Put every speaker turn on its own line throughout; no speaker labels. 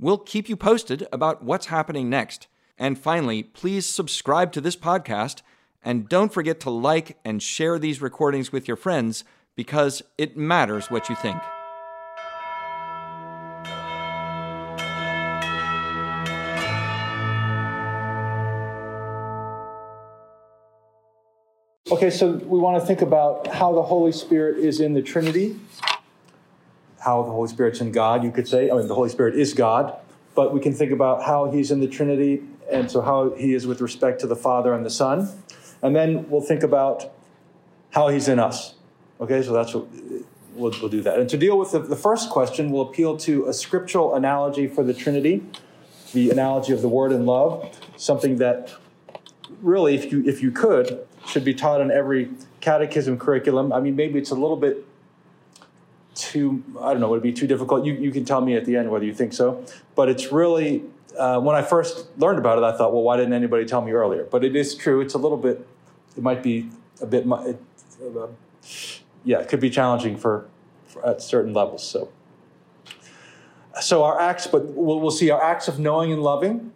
We'll keep you posted about what's happening next. And finally, please subscribe to this podcast and don't forget to like and share these recordings with your friends because it matters what you think.
Okay, so we want to think about how the Holy Spirit is in the Trinity, how the Holy Spirit's in God, you could say. I mean, the Holy Spirit is God, but we can think about how he's in the Trinity, and so how he is with respect to the Father and the Son. And then we'll think about how he's in us. Okay, so that's what we'll, we'll do that. And to deal with the, the first question, we'll appeal to a scriptural analogy for the Trinity, the analogy of the Word and love, something that really, if you if you could, should be taught in every catechism curriculum. I mean, maybe it's a little bit too, I don't know, would it be too difficult? You, you can tell me at the end whether you think so. But it's really, uh, when I first learned about it, I thought, well, why didn't anybody tell me earlier? But it is true. It's a little bit, it might be a bit, it, uh, yeah, it could be challenging for, for, at certain levels. So, so our acts, but we'll, we'll see our acts of knowing and loving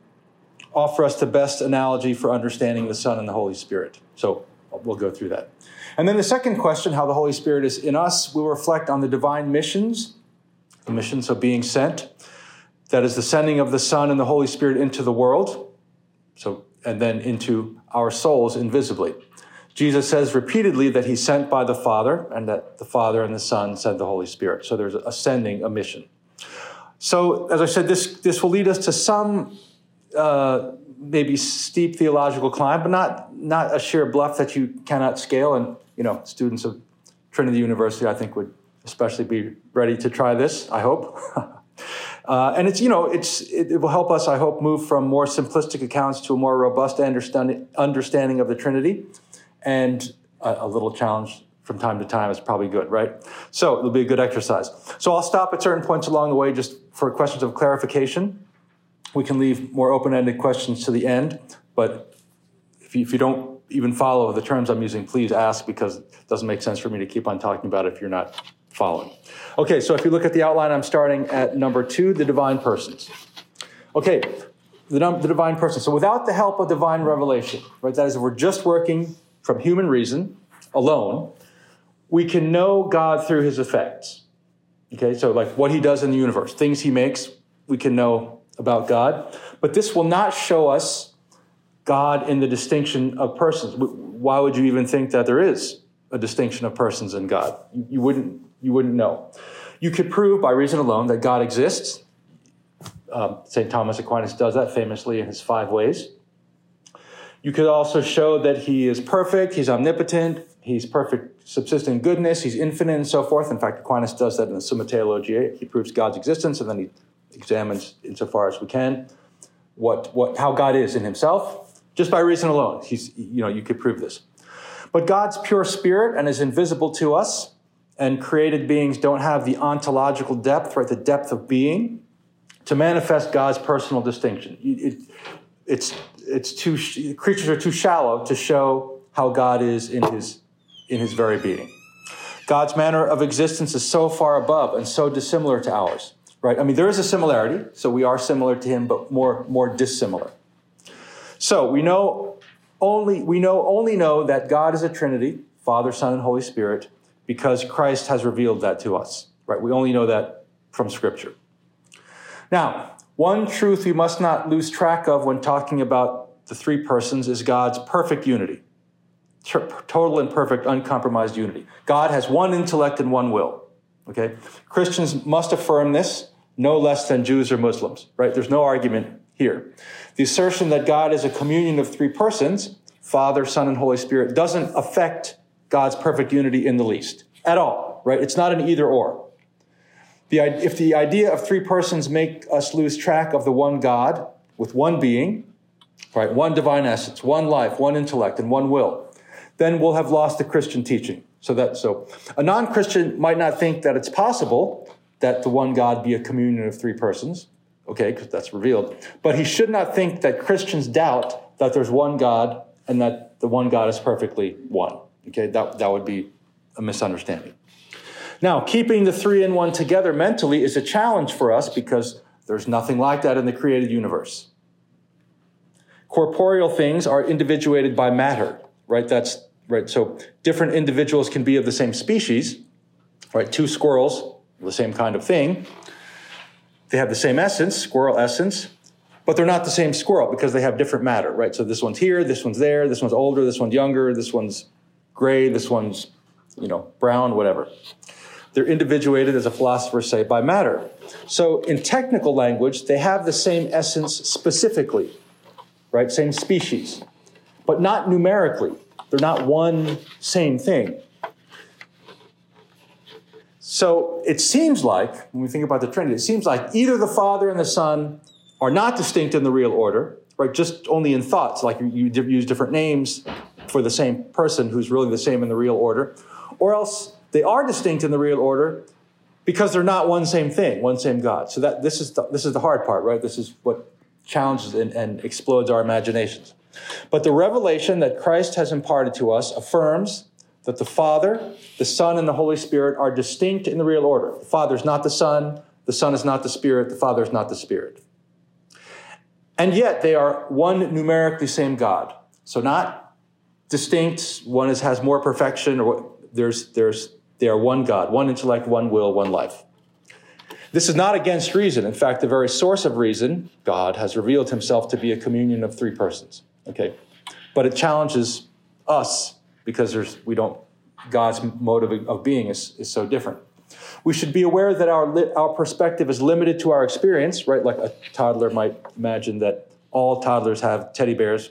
offer us the best analogy for understanding the Son and the Holy Spirit. So we'll go through that. And then the second question, how the Holy Spirit is in us, we'll reflect on the divine missions, the missions of being sent. That is the sending of the Son and the Holy Spirit into the world. So, and then into our souls invisibly. Jesus says repeatedly that he's sent by the Father and that the Father and the Son send the Holy Spirit. So there's a sending, a mission. So, as I said, this, this will lead us to some uh, maybe steep theological climb, but not not a sheer bluff that you cannot scale. And you know, students of Trinity University, I think, would especially be ready to try this. I hope. uh, and it's you know it's it, it, will help us. I hope move from more simplistic accounts to a more robust understanding understanding of the Trinity, and a, a little challenge from time to time is probably good, right? So it'll be a good exercise. So I'll stop at certain points along the way just for questions of clarification we can leave more open-ended questions to the end, but if you, if you don't even follow the terms I'm using, please ask because it doesn't make sense for me to keep on talking about it if you're not following. Okay, so if you look at the outline, I'm starting at number two, the divine persons. Okay, the, the divine person. So without the help of divine revelation, right, that is, if we're just working from human reason alone, we can know God through his effects. Okay, so like what he does in the universe, things he makes, we can know about God, but this will not show us God in the distinction of persons. Why would you even think that there is a distinction of persons in God? You wouldn't, you wouldn't know. You could prove by reason alone that God exists. Um, St. Thomas Aquinas does that famously in his five ways. You could also show that he is perfect, he's omnipotent, he's perfect subsistent goodness, he's infinite, and so forth. In fact, Aquinas does that in the Summa Theologiae. He proves God's existence, and then he examines insofar as we can what, what, how God is in himself, just by reason alone. He's, you know, you could prove this. But God's pure spirit and is invisible to us, and created beings don't have the ontological depth, right, the depth of being, to manifest God's personal distinction. It, it's, it's too, creatures are too shallow to show how God is in his, in his very being. God's manner of existence is so far above and so dissimilar to ours right? I mean, there is a similarity, so we are similar to him, but more, more dissimilar. So we know only, we know, only know that God is a Trinity, Father, Son, and Holy Spirit, because Christ has revealed that to us, right? We only know that from Scripture. Now, one truth we must not lose track of when talking about the three persons is God's perfect unity. Total and perfect, uncompromised unity. God has one intellect and one will. Okay? Christians must affirm this no less than Jews or Muslims, right? There's no argument here. The assertion that God is a communion of three persons, Father, Son, and Holy Spirit, doesn't affect God's perfect unity in the least at all, right? It's not an either or. The, if the idea of three persons make us lose track of the one God with one being, right, one divine essence, one life, one intellect, and one will, then we'll have lost the Christian teaching. So that so a non-Christian might not think that it's possible that the one God be a communion of three persons, okay, because that's revealed. But he should not think that Christians doubt that there's one God and that the one God is perfectly one. Okay, that, that would be a misunderstanding. Now, keeping the three in one together mentally is a challenge for us because there's nothing like that in the created universe. Corporeal things are individuated by matter, right? That's right. So different individuals can be of the same species, right? Two squirrels, the same kind of thing. They have the same essence, squirrel essence, but they're not the same squirrel because they have different matter, right? So this one's here, this one's there, this one's older, this one's younger, this one's gray, this one's, you know, brown, whatever. They're individuated, as a philosopher say, by matter. So in technical language, they have the same essence specifically, right? Same species, but not numerically. They're not one same thing. So it seems like, when we think about the Trinity, it seems like either the Father and the Son are not distinct in the real order, right? Just only in thoughts, like you use different names for the same person who's really the same in the real order, or else they are distinct in the real order because they're not one same thing, one same God. So that this is the, this is the hard part, right? This is what challenges and, and explodes our imaginations. But the revelation that Christ has imparted to us affirms that the Father, the Son, and the Holy Spirit are distinct in the real order. The Father is not the Son, the Son is not the Spirit, the Father is not the Spirit. And yet they are one numerically same God. So not distinct, one is, has more perfection, or there's, there's, they are one God, one intellect, one will, one life. This is not against reason. In fact, the very source of reason, God, has revealed himself to be a communion of three persons. Okay? But it challenges us because there's, we don't, God's mode of, of being is, is so different. We should be aware that our, li- our perspective is limited to our experience, right? Like a toddler might imagine that all toddlers have teddy bears,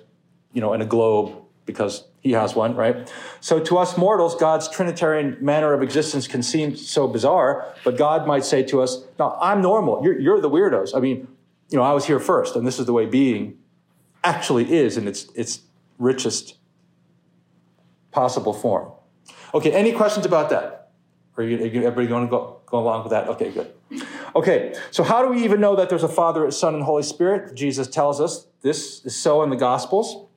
you know, in a globe because he has one, right? So to us mortals, God's Trinitarian manner of existence can seem so bizarre, but God might say to us, no, I'm normal. You're, you're the weirdos. I mean, you know, I was here first, and this is the way being actually is in its, its richest possible form. Okay, any questions about that? Are you, are you everybody going to go, go along with that? Okay, good. Okay, so how do we even know that there's a Father, Son, and Holy Spirit? Jesus tells us this is so in the Gospels.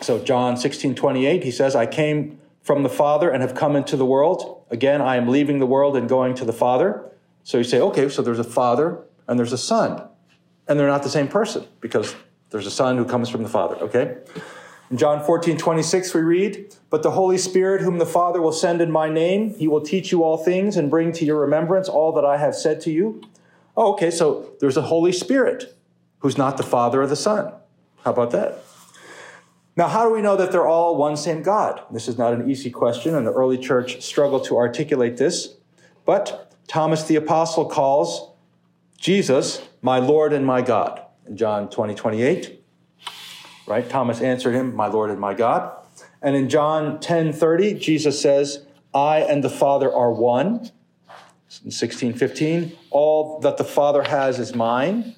So John 16, 28, he says, I came from the Father and have come into the world. Again, I am leaving the world and going to the Father. So you say, okay, so there's a Father and there's a Son. And they're not the same person because there's a Son who comes from the Father, okay? In John 14, 26, we read, But the Holy Spirit, whom the Father will send in my name, he will teach you all things and bring to your remembrance all that I have said to you. Oh, okay, so there's a Holy Spirit who's not the Father or the Son. How about that? Now, how do we know that they're all one same God? This is not an easy question, and the early church struggled to articulate this. But Thomas the Apostle calls Jesus my Lord and my God John 20, 28. Right? Thomas answered him, My Lord and my God. And in John 10, 30, Jesus says, I and the Father are one. In 16, 15, all that the Father has is mine.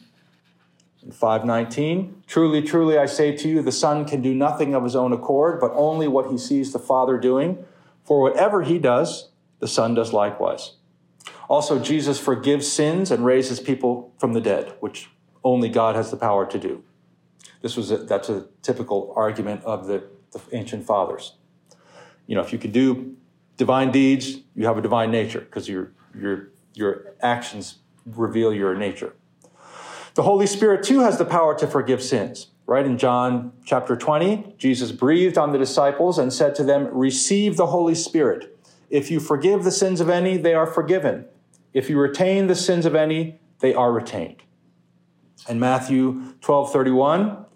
In 519, truly, truly, I say to you, the Son can do nothing of his own accord, but only what he sees the Father doing. For whatever he does, the Son does likewise. Also, Jesus forgives sins and raises people from the dead, which only God has the power to do. This was a, that's a typical argument of the, the ancient fathers. You know, if you can do divine deeds, you have a divine nature because your your your actions reveal your nature. The Holy Spirit, too, has the power to forgive sins. Right in John chapter 20, Jesus breathed on the disciples and said to them, Receive the Holy Spirit. If you forgive the sins of any, they are forgiven. If you retain the sins of any, they are retained. In Matthew 12 31,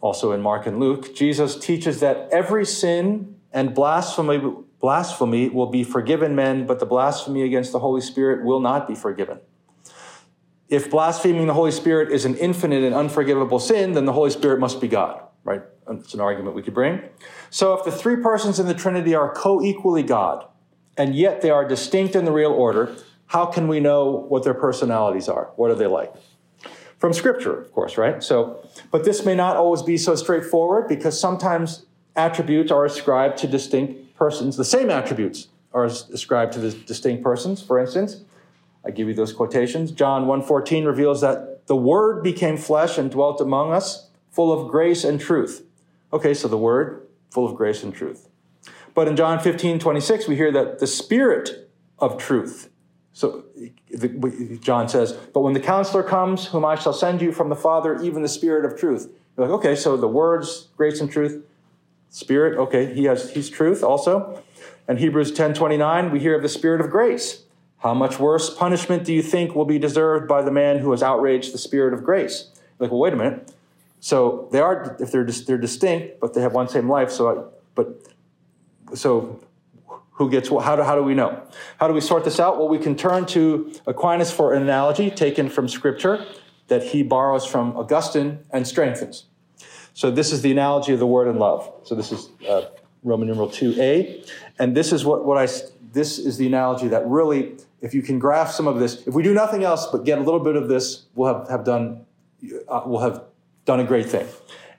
also in Mark and Luke, Jesus teaches that every sin and blasphemy, blasphemy will be forgiven men, but the blasphemy against the Holy Spirit will not be forgiven. If blaspheming the Holy Spirit is an infinite and unforgivable sin, then the Holy Spirit must be God, right? It's an argument we could bring. So if the three persons in the Trinity are co equally God, and yet they are distinct in the real order, How can we know what their personalities are? What are they like? From Scripture, of course, right? So, but this may not always be so straightforward because sometimes attributes are ascribed to distinct persons. The same attributes are ascribed to the distinct persons. For instance, I give you those quotations. John 1:14 reveals that the word became flesh and dwelt among us, full of grace and truth. Okay, so the word full of grace and truth. But in John 15, 26, we hear that the spirit of truth. So John says, But when the counselor comes, whom I shall send you from the Father, even the spirit of truth. You're like, okay, so the words, grace and truth, spirit, okay, he has he's truth also. And Hebrews 10, 29, we hear of the spirit of grace. How much worse punishment do you think will be deserved by the man who has outraged the spirit of grace? Like, well, wait a minute. So they are, if they're they're distinct, but they have one same life. So, I, but so who gets what? How do, how do we know? How do we sort this out? Well, we can turn to Aquinas for an analogy taken from Scripture that he borrows from Augustine and strengthens. So this is the analogy of the word and love. So this is uh, Roman numeral 2a. And this is what, what I, this is the analogy that really if you can grasp some of this, if we do nothing else but get a little bit of this, we'll have, have done uh, we'll have done a great thing.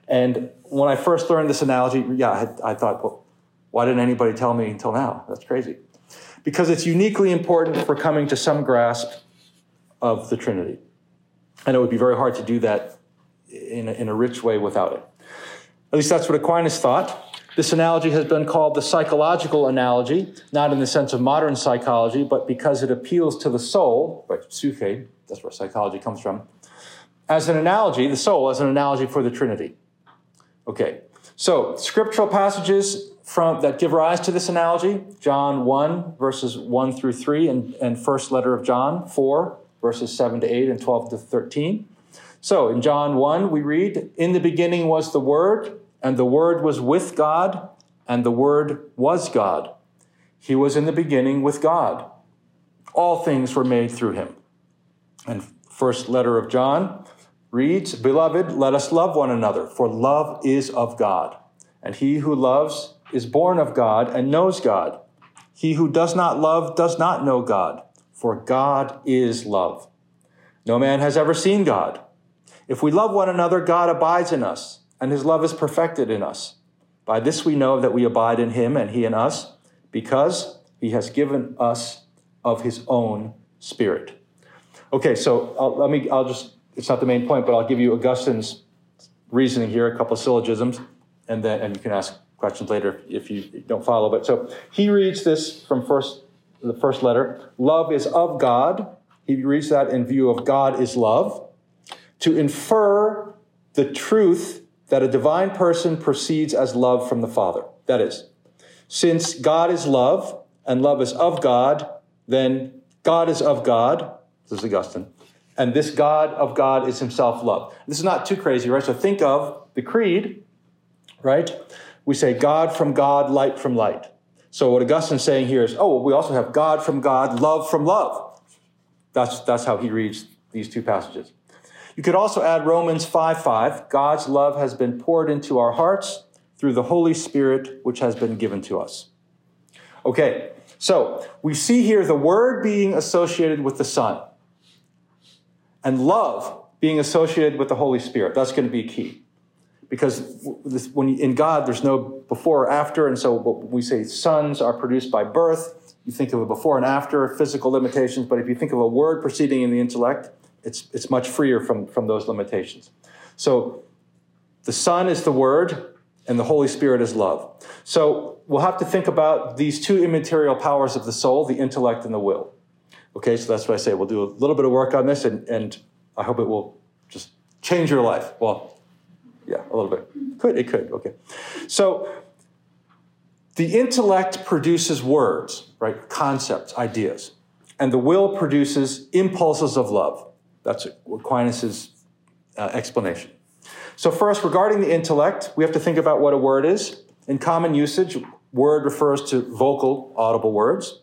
And when I first learned this analogy, yeah, I, I thought, well, why didn't anybody tell me until now? That's crazy. Because it's uniquely important for coming to some grasp of the Trinity. And it would be very hard to do that in a, in a rich way without it. At least that's what Aquinas thought. This analogy has been called the psychological analogy, not in the sense of modern psychology, but because it appeals to the soul, right, psyche, that's where psychology comes from, as an analogy, the soul as an analogy for the Trinity. Okay, so scriptural passages from that give rise to this analogy, John 1, verses 1 through 3, and, and first letter of John 4, verses 7 to 8 and 12 to 13. So in John 1, we read, In the beginning was the Word, and the Word was with God, and the Word was God. He was in the beginning with God. All things were made through him. And first letter of John reads, Beloved, let us love one another, for love is of God. And he who loves is born of God and knows God. He who does not love does not know God, for God is love. No man has ever seen God. If we love one another, God abides in us and his love is perfected in us. By this we know that we abide in him and he in us, because he has given us of his own spirit. Okay, so I'll, let me, I'll just, it's not the main point, but I'll give you Augustine's reasoning here, a couple of syllogisms, and then, and you can ask questions later if you don't follow. But so he reads this from first, the first letter. Love is of God. He reads that in view of God is love. To infer the truth that a divine person proceeds as love from the Father. That is, since God is love and love is of God, then God is of God. This is Augustine. And this God of God is himself love. This is not too crazy, right? So think of the creed, right? We say God from God, light from light. So what Augustine's saying here is, oh, well, we also have God from God, love from love. That's, that's how he reads these two passages. You could also add Romans 5 5. God's love has been poured into our hearts through the Holy Spirit, which has been given to us. Okay, so we see here the Word being associated with the Son and love being associated with the Holy Spirit. That's going to be key. Because this, when you, in God, there's no before or after, and so we say sons are produced by birth. You think of a before and after, physical limitations, but if you think of a word proceeding in the intellect, it's, it's much freer from, from those limitations. So the Son is the Word, and the Holy Spirit is love. So we'll have to think about these two immaterial powers of the soul, the intellect and the will. Okay, so that's what I say. We'll do a little bit of work on this, and, and I hope it will just change your life. Well, yeah, a little bit. Could, it could, okay. So the intellect produces words, right? Concepts, ideas. And the will produces impulses of love. That's Aquinas' uh, explanation. So, first, regarding the intellect, we have to think about what a word is. In common usage, word refers to vocal, audible words,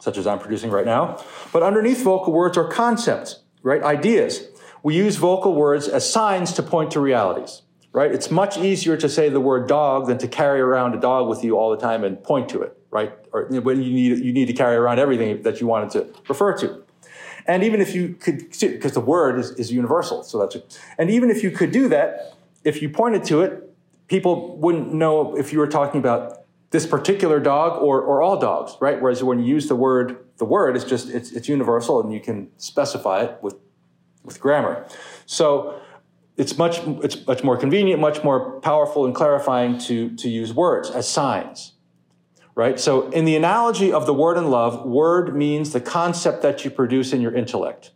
such as I'm producing right now. But underneath vocal words are concepts, right? Ideas. We use vocal words as signs to point to realities, right? It's much easier to say the word dog than to carry around a dog with you all the time and point to it, right? Or you need you need to carry around everything that you wanted to refer to. And even if you could, because the word is, is universal, so that's it. And even if you could do that, if you pointed to it, people wouldn't know if you were talking about this particular dog or, or all dogs, right? Whereas when you use the word, the word is just, it's, it's universal and you can specify it with, with grammar. So it's much, it's much more convenient, much more powerful and clarifying to, to use words as signs, right? So in the analogy of the word and love, word means the concept that you produce in your intellect.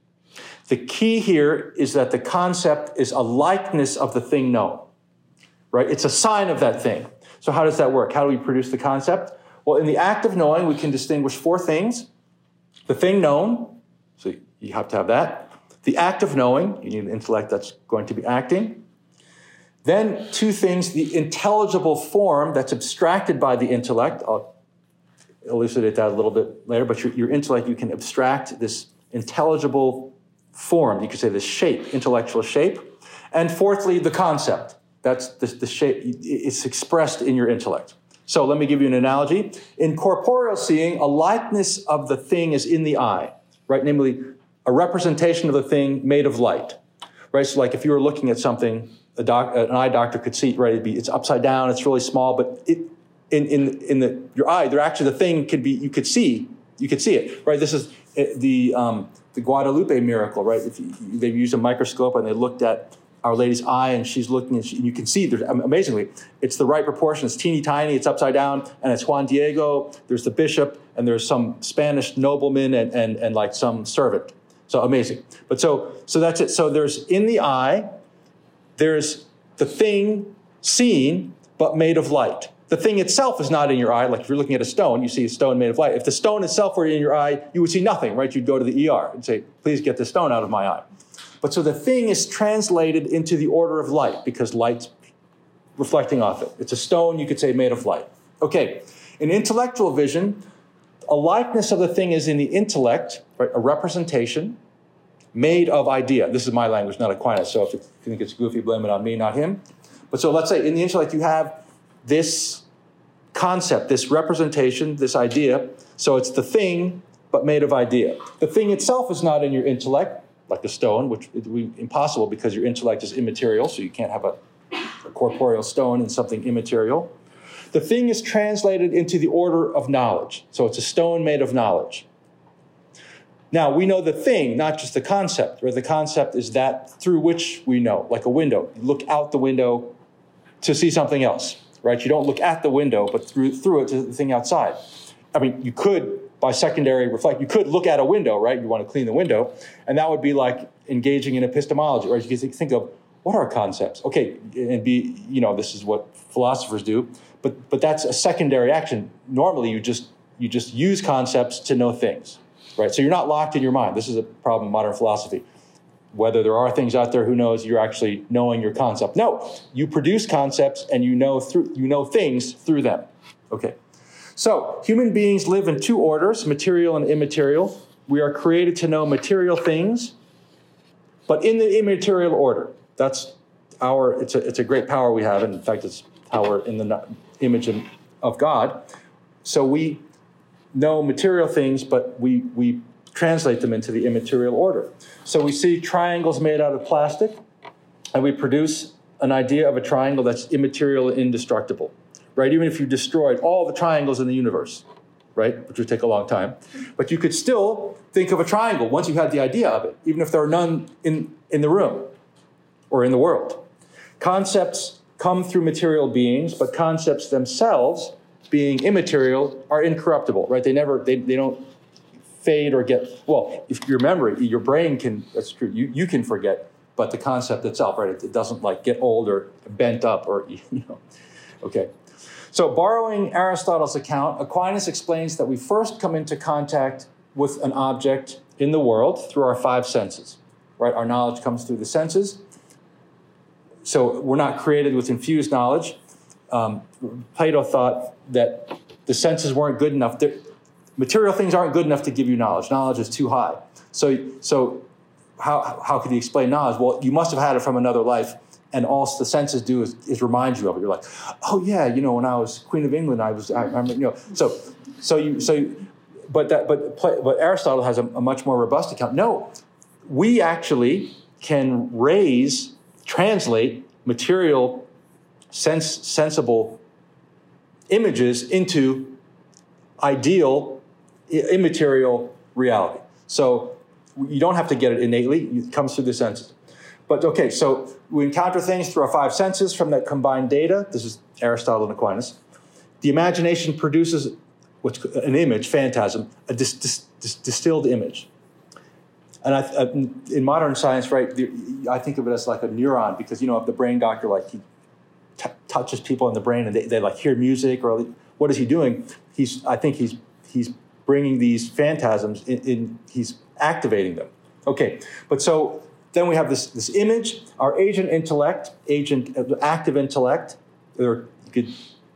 The key here is that the concept is a likeness of the thing known, right? It's a sign of that thing. So, how does that work? How do we produce the concept? Well, in the act of knowing, we can distinguish four things the thing known, so you have to have that. The act of knowing, you need an intellect that's going to be acting. Then, two things the intelligible form that's abstracted by the intellect. I'll elucidate that a little bit later, but your, your intellect, you can abstract this intelligible form. You could say the shape, intellectual shape. And fourthly, the concept. That's the, the shape, it's expressed in your intellect. So let me give you an analogy. In corporeal seeing, a likeness of the thing is in the eye, right? Namely, a representation of the thing made of light, right? So like if you were looking at something, doc, an eye doctor could see, right? Be, it's upside down, it's really small, but it, in, in, in the, your eye, there actually, the thing could be, you could see, you could see it, right? This is eh, the, um, the Guadalupe miracle, right? You, they used a microscope and they looked at our Lady's eye, and she's looking, and, she, and you can see, there's, amazingly, it's the right proportion. It's teeny tiny, it's upside down, and it's Juan Diego. There's the bishop, and there's some Spanish nobleman, and, and, and like some servant. So amazing. But so, so that's it. So there's in the eye, there's the thing seen, but made of light. The thing itself is not in your eye. Like if you're looking at a stone, you see a stone made of light. If the stone itself were in your eye, you would see nothing, right? You'd go to the ER and say, please get the stone out of my eye. But so the thing is translated into the order of light because light's reflecting off it. It's a stone, you could say, made of light. Okay, in intellectual vision, a likeness of the thing is in the intellect, right? A representation made of idea. This is my language, not Aquinas. So if you think it's goofy, blame it on me, not him. But so let's say in the intellect you have this concept, this representation, this idea. So it's the thing, but made of idea. The thing itself is not in your intellect like a stone, which would be impossible because your intellect is immaterial, so you can't have a, a corporeal stone in something immaterial. The thing is translated into the order of knowledge. So it's a stone made of knowledge. Now, we know the thing, not just the concept, where the concept is that through which we know, like a window. You look out the window to see something else, right? You don't look at the window, but through, through it to the thing outside. I mean, you could by secondary reflect. You could look at a window, right? You want to clean the window, and that would be like engaging in epistemology, right? you could think of what are concepts? Okay, and be you know this is what philosophers do, but but that's a secondary action. Normally, you just you just use concepts to know things, right? So you're not locked in your mind. This is a problem in modern philosophy. Whether there are things out there, who knows? You're actually knowing your concept. No, you produce concepts and you know through you know things through them. Okay. So, human beings live in two orders material and immaterial. We are created to know material things, but in the immaterial order. That's our, it's a, it's a great power we have. And in fact, it's power in the image of God. So, we know material things, but we, we translate them into the immaterial order. So, we see triangles made out of plastic, and we produce an idea of a triangle that's immaterial and indestructible right? Even if you destroyed all the triangles in the universe, right? Which would take a long time. But you could still think of a triangle once you had the idea of it, even if there are none in, in the room or in the world. Concepts come through material beings, but concepts themselves, being immaterial, are incorruptible, right? They never, they, they don't fade or get, well, if your memory, your brain can, that's true, you, you can forget, but the concept itself, right, it, it doesn't like get old or bent up or, you know, okay. So, borrowing Aristotle's account, Aquinas explains that we first come into contact with an object in the world through our five senses. Right? Our knowledge comes through the senses. So, we're not created with infused knowledge. Um, Plato thought that the senses weren't good enough. material things aren't good enough to give you knowledge. Knowledge is too high. So, so how, how could he explain knowledge? Well, you must have had it from another life and all the senses do is, is remind you of it. You're like, oh yeah, you know, when I was Queen of England, I was, I remember, you know. So so you, so, you, but that, but, but Aristotle has a, a much more robust account. No, we actually can raise, translate material, sense, sensible images into ideal, immaterial reality. So you don't have to get it innately, it comes through the senses. But okay, so we encounter things through our five senses from that combined data. This is Aristotle and Aquinas. The imagination produces what's an image, phantasm, a dis, dis, dis, distilled image. And I, in modern science, right, I think of it as like a neuron because you know, if the brain doctor like he t- touches people in the brain and they, they like hear music or what is he doing? He's, I think he's he's bringing these phantasms in, in he's activating them. Okay, but so then we have this, this image, our agent intellect, agent active intellect. Or could,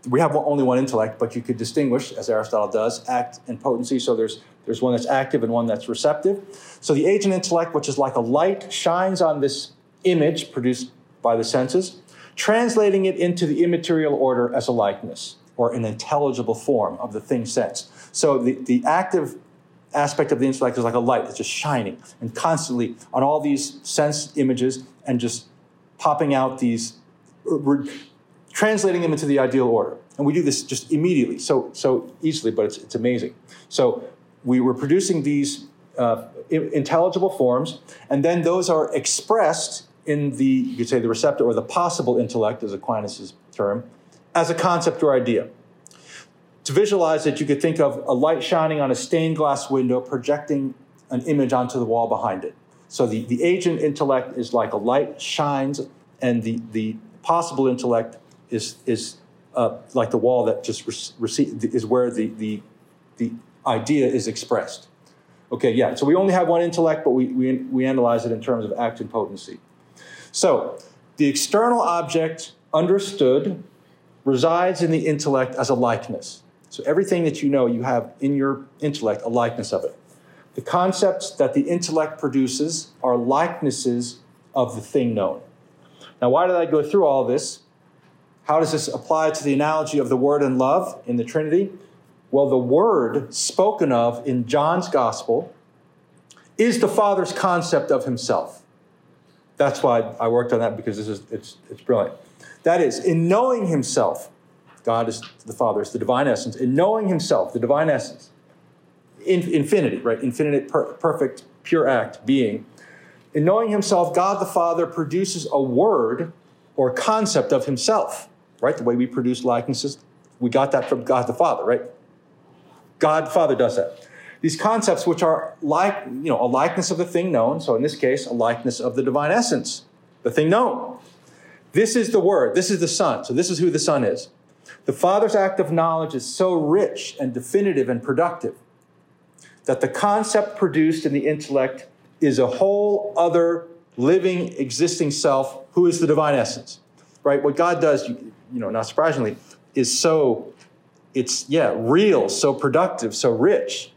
we have only one intellect, but you could distinguish, as Aristotle does, act and potency. So there's there's one that's active and one that's receptive. So the agent intellect, which is like a light, shines on this image produced by the senses, translating it into the immaterial order as a likeness or an intelligible form of the thing sensed. So the, the active aspect of the intellect is like a light that's just shining and constantly on all these sense images and just popping out these, uh, we're translating them into the ideal order. And we do this just immediately, so, so easily, but it's, it's amazing. So we were producing these uh, intelligible forms, and then those are expressed in the, you could say, the receptor or the possible intellect, as Aquinas' term, as a concept or idea. To visualize it, you could think of a light shining on a stained glass window, projecting an image onto the wall behind it. So the, the agent intellect is like a light shines, and the, the possible intellect is, is uh, like the wall that just receive, is where the, the, the idea is expressed. Okay, yeah, so we only have one intellect, but we, we, we analyze it in terms of act and potency. So the external object understood resides in the intellect as a likeness. So everything that you know, you have in your intellect a likeness of it. The concepts that the intellect produces are likenesses of the thing known. Now, why did I go through all this? How does this apply to the analogy of the Word and love in the Trinity? Well, the Word spoken of in John's Gospel is the Father's concept of Himself. That's why I worked on that because this is it's, it's brilliant. That is, in knowing Himself, God is the Father, is the divine essence. In knowing Himself, the divine essence, in, infinity, right? Infinite, per, perfect, pure act, being. In knowing Himself, God the Father produces a word or concept of Himself, right? The way we produce likenesses, we got that from God the Father, right? God Father does that. These concepts, which are like, you know, a likeness of the thing known, so in this case, a likeness of the divine essence, the thing known. This is the Word, this is the Son, so this is who the Son is. The Father's act of knowledge is so rich and definitive and productive that the concept produced in the intellect is a whole other living, existing self who is the divine essence. Right? What God does, you, you know, not surprisingly, is so, it's, yeah, real, so productive, so rich.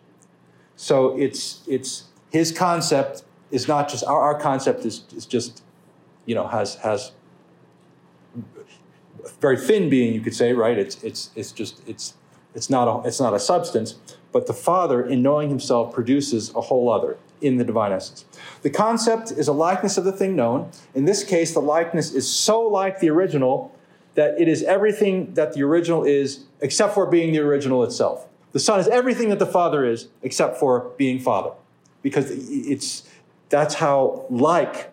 So it's, it's, his concept is not just, our, our concept is, is just, you know, has, has very thin being, you could say, right? It's, it's, it's just, it's, it's, not a, it's not a substance. But the Father, in knowing himself, produces a whole other in the divine essence. The concept is a likeness of the thing known. In this case, the likeness is so like the original that it is everything that the original is, except for being the original itself. The Son is everything that the Father is, except for being Father. Because it's, that's how like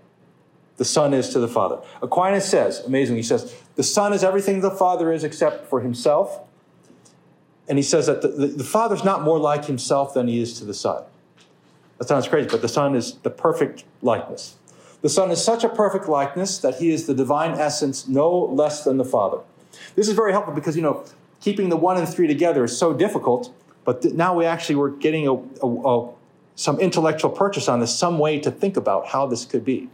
the Son is to the Father. Aquinas says, amazingly, he says, the Son is everything the Father is except for himself. And he says that the, the, the Father's not more like himself than he is to the Son. That sounds crazy, but the Son is the perfect likeness. The Son is such a perfect likeness that he is the divine essence no less than the Father. This is very helpful because, you know, keeping the one and three together is so difficult, but th- now we actually were getting a, a, a, some intellectual purchase on this, some way to think about how this could be.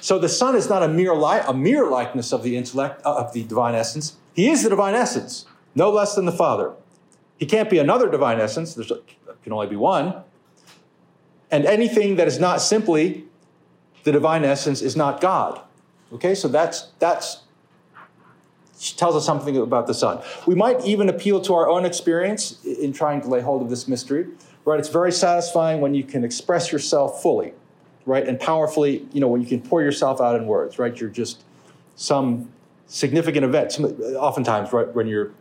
So the Son is not a mere, li- a mere likeness of the intellect, uh, of the divine essence. He is the divine essence, no less than the Father. He can't be another divine essence. There can only be one. And anything that is not simply the divine essence is not God. Okay, so that's that's tells us something about the Son. We might even appeal to our own experience in trying to lay hold of this mystery, right? It's very satisfying when you can express yourself fully, right? And powerfully, you know, when you can pour yourself out in words, right? You're just some significant event. Some, oftentimes, right, when you're,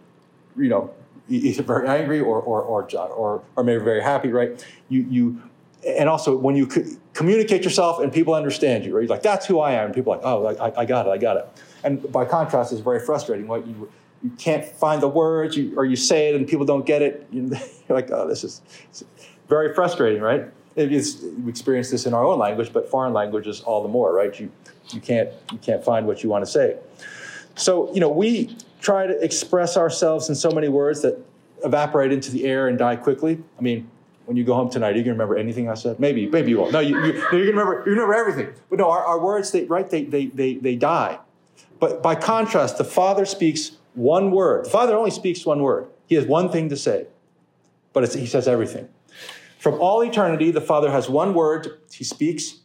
you know, either very angry or, or, or, or, or maybe very happy, right? You, you, and also when you communicate yourself and people understand you, right? You're like, that's who I am. And people are like, oh, I, I got it, I got it. And by contrast, it's very frustrating. Right? You, you can't find the words, you, or you say it and people don't get it. You're like, oh, this is very frustrating, right? It is, we experience this in our own language, but foreign languages all the more, right? You, you, can't, you can't find what you want to say. So, you know, we try to express ourselves in so many words that evaporate into the air and die quickly. I mean, when you go home tonight, are you going to remember anything I said? Maybe, maybe you won't. No, you, are going to remember, you remember everything. But no, our, our words, they, right, they, they, they, they die. But by contrast, the Father speaks one word. The Father only speaks one word. He has one thing to say, but he says everything. From all eternity, the Father has one word he speaks,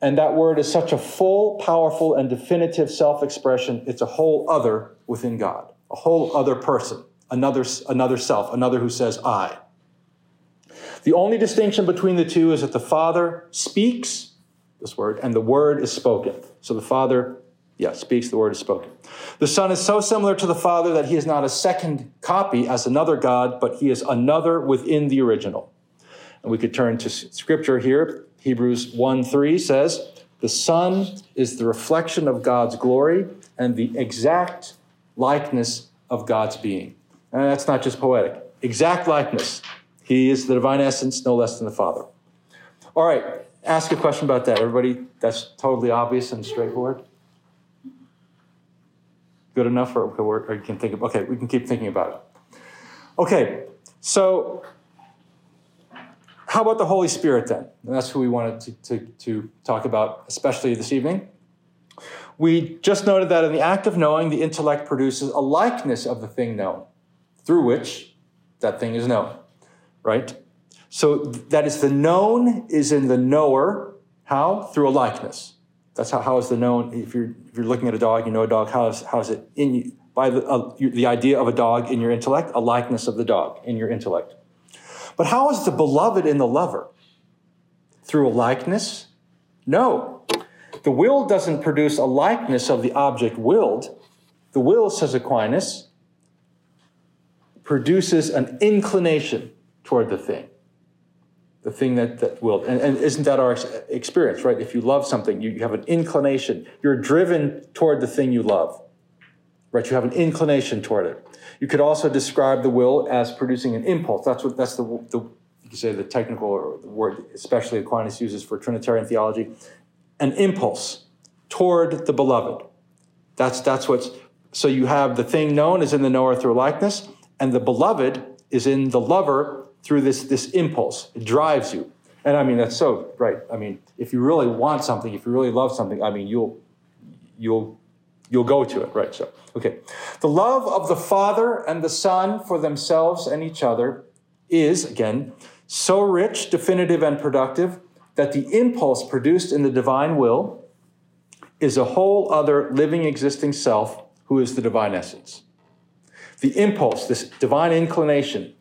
and that word is such a full, powerful, and definitive self expression. It's a whole other within God, a whole other person, another, another self, another who says, I. The only distinction between the two is that the Father speaks this word, and the word is spoken. So the Father yeah, speaks, the word is spoken. The Son is so similar to the Father that he is not a second copy as another God, but he is another within the original. And we could turn to scripture here. Hebrews 1 3 says, The Son is the reflection of God's glory and the exact likeness of God's being. And that's not just poetic, exact likeness. He is the divine essence, no less than the Father. All right, ask a question about that. Everybody, that's totally obvious and straightforward good enough, or, or you can think of, okay, we can keep thinking about it. Okay, so how about the Holy Spirit then? And that's who we wanted to, to, to talk about, especially this evening. We just noted that in the act of knowing, the intellect produces a likeness of the thing known, through which that thing is known, right? So that is the known is in the knower. How? Through a likeness. That's how, how is the known, if you're, if you're looking at a dog, you know a dog, how is, how is it in you, by the, uh, the idea of a dog in your intellect, a likeness of the dog in your intellect. But how is the beloved in the lover? Through a likeness? No. The will doesn't produce a likeness of the object willed. The will, says Aquinas, produces an inclination toward the thing the thing that, that will. And, and isn't that our experience, right? If you love something, you, you have an inclination. You're driven toward the thing you love, right? You have an inclination toward it. You could also describe the will as producing an impulse. That's what, that's the, the you could say the technical word, especially Aquinas uses for Trinitarian theology, an impulse toward the beloved. That's, that's what's, so you have the thing known is in the knower through likeness, and the beloved is in the lover through this, this impulse. It drives you. And I mean, that's so right. I mean, if you really want something, if you really love something, I mean, you'll, you'll, you'll go to it, right? So, okay. The love of the Father and the Son for themselves and each other is, again, so rich, definitive, and productive that the impulse produced in the divine will is a whole other living, existing self who is the divine essence. The impulse, this divine inclination,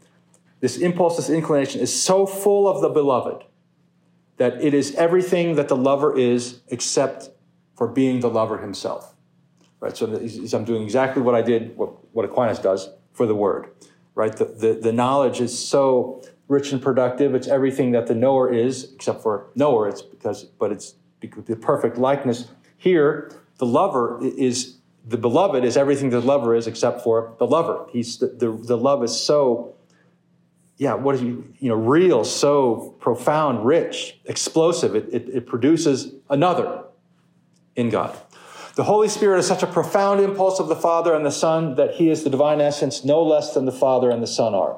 this impulse, this inclination is so full of the beloved that it is everything that the lover is except for being the lover himself. Right? So I'm doing exactly what I did, what, Aquinas does for the word. Right? The, the, the knowledge is so rich and productive. It's everything that the knower is, except for knower. It's because, but it's the perfect likeness. Here, the lover is the beloved is everything the lover is except for the lover. He's the, the, the love is so yeah, what is you know, real, so profound, rich, explosive. It, it, it produces another in God. The Holy Spirit is such a profound impulse of the Father and the Son that He is the divine essence no less than the Father and the Son are.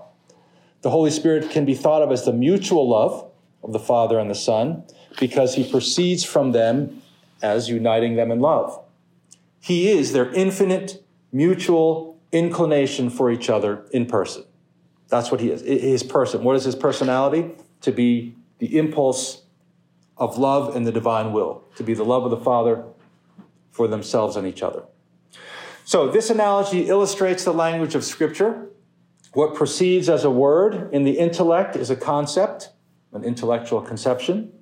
The Holy Spirit can be thought of as the mutual love of the Father and the Son because He proceeds from them as uniting them in love. He is their infinite mutual inclination for each other in person. That's what he is. His person. What is his personality? To be the impulse of love and the divine will, to be the love of the Father for themselves and each other. So, this analogy illustrates the language of Scripture. What proceeds as a word in the intellect is a concept, an intellectual conception.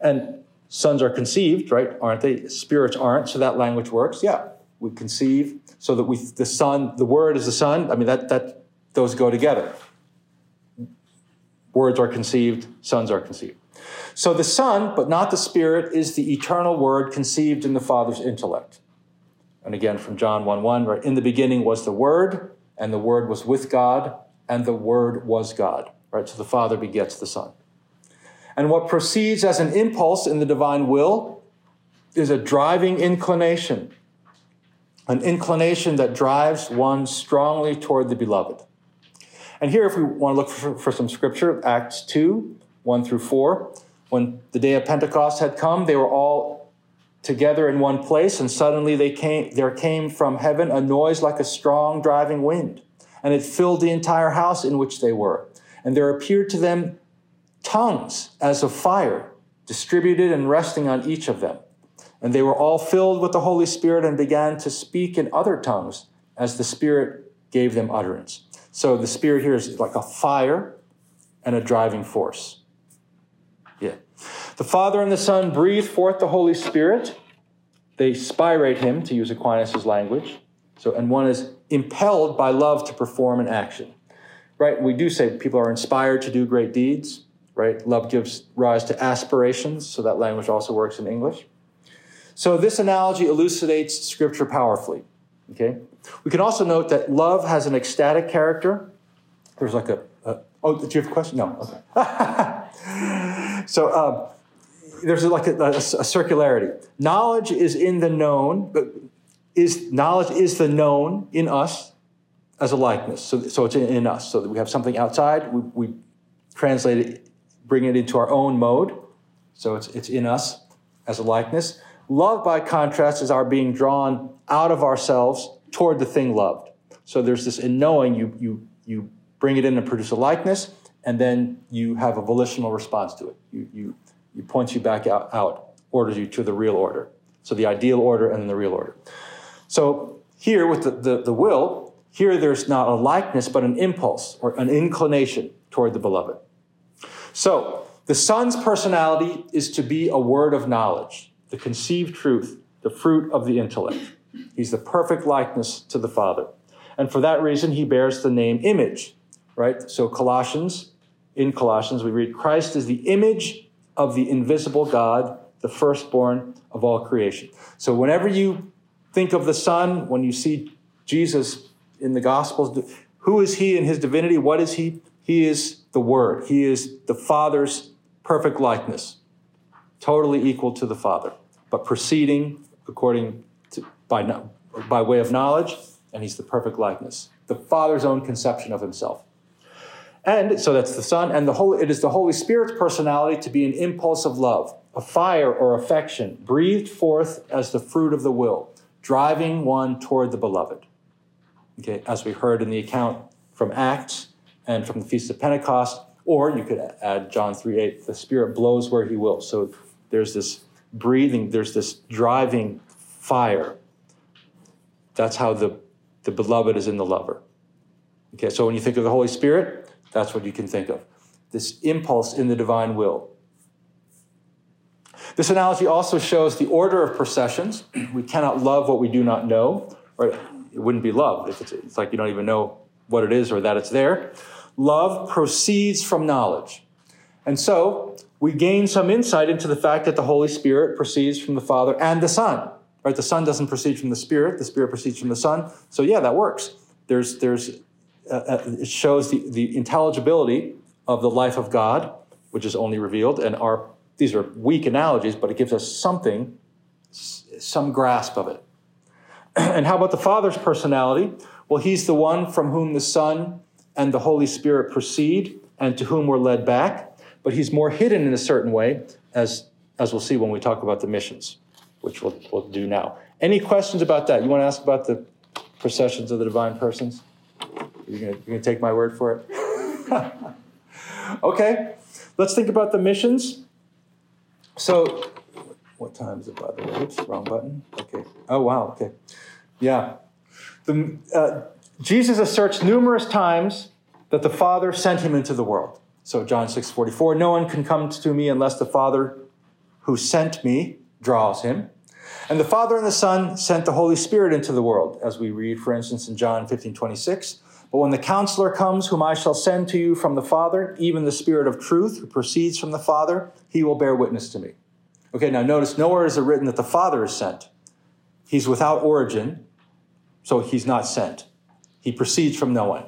And sons are conceived, right? Aren't they? Spirits aren't, so that language works. Yeah, we conceive so that we the son, the word is the son. I mean that that those go together. Words are conceived, sons are conceived. So the Son, but not the Spirit, is the eternal Word conceived in the Father's intellect. And again from John 1 1, right? In the beginning was the Word, and the Word was with God, and the Word was God. Right? So the Father begets the Son. And what proceeds as an impulse in the divine will is a driving inclination, an inclination that drives one strongly toward the beloved. And here, if we want to look for, for some scripture, Acts 2 1 through 4. When the day of Pentecost had come, they were all together in one place, and suddenly they came, there came from heaven a noise like a strong driving wind, and it filled the entire house in which they were. And there appeared to them tongues as of fire, distributed and resting on each of them. And they were all filled with the Holy Spirit and began to speak in other tongues as the Spirit gave them utterance. So the Spirit here is like a fire and a driving force. Yeah. The Father and the Son breathe forth the Holy Spirit. They spirate him, to use Aquinas' language. So, and one is impelled by love to perform an action. Right? We do say people are inspired to do great deeds, right? Love gives rise to aspirations, so that language also works in English. So this analogy elucidates scripture powerfully. Okay? We can also note that love has an ecstatic character. There's like a, a oh, did you have a question? No. Okay. so um, there's like a, a, a, circularity. Knowledge is in the known, but is knowledge is the known in us as a likeness. So, so it's in, in us. So that we have something outside, we, we translate it, bring it into our own mode. So it's, it's in us as a likeness. Love, by contrast, is our being drawn out of ourselves toward the thing loved. So there's this in knowing you, you, you bring it in and produce a likeness, and then you have a volitional response to it. You, you, you points you back out, out, orders you to the real order. So the ideal order and then the real order. So here with the, the, the will, here there's not a likeness, but an impulse or an inclination toward the beloved. So the Son's personality is to be a word of knowledge, the conceived truth, the fruit of the intellect. He's the perfect likeness to the Father. And for that reason, he bears the name image, right? So, Colossians, in Colossians, we read, Christ is the image of the invisible God, the firstborn of all creation. So, whenever you think of the Son, when you see Jesus in the Gospels, who is he in his divinity? What is he? He is the Word. He is the Father's perfect likeness, totally equal to the Father, but proceeding according by, by way of knowledge, and he's the perfect likeness, the Father's own conception of himself. And so that's the Son, and the Holy, it is the Holy Spirit's personality to be an impulse of love, a fire or affection, breathed forth as the fruit of the will, driving one toward the beloved. Okay, as we heard in the account from Acts and from the Feast of Pentecost, or you could add John 3 8, the Spirit blows where he will. So there's this breathing, there's this driving fire that's how the, the beloved is in the lover. Okay, so when you think of the Holy Spirit, that's what you can think of this impulse in the divine will. This analogy also shows the order of processions. We cannot love what we do not know, or it wouldn't be love if it's, it's like you don't even know what it is or that it's there. Love proceeds from knowledge. And so we gain some insight into the fact that the Holy Spirit proceeds from the Father and the Son. Right? The Son doesn't proceed from the Spirit, the Spirit proceeds from the Son. So, yeah, that works. There's, there's, uh, uh, it shows the, the intelligibility of the life of God, which is only revealed. And our, these are weak analogies, but it gives us something, some grasp of it. and how about the Father's personality? Well, he's the one from whom the Son and the Holy Spirit proceed and to whom we're led back. But he's more hidden in a certain way, as, as we'll see when we talk about the missions which we'll, we'll do now. Any questions about that? You want to ask about the processions of the divine persons? You're going to take my word for it? okay, let's think about the missions. So, what time is it, by the way? Oops, wrong button. Okay. Oh, wow. Okay. Yeah. The, uh, Jesus asserts numerous times that the Father sent him into the world. So John 6 44, no one can come to me unless the Father who sent me draws him. And the Father and the Son sent the Holy Spirit into the world, as we read, for instance, in John 15 26. But when the counselor comes, whom I shall send to you from the Father, even the Spirit of truth, who proceeds from the Father, he will bear witness to me. Okay, now notice nowhere is it written that the Father is sent. He's without origin, so he's not sent. He proceeds from no one.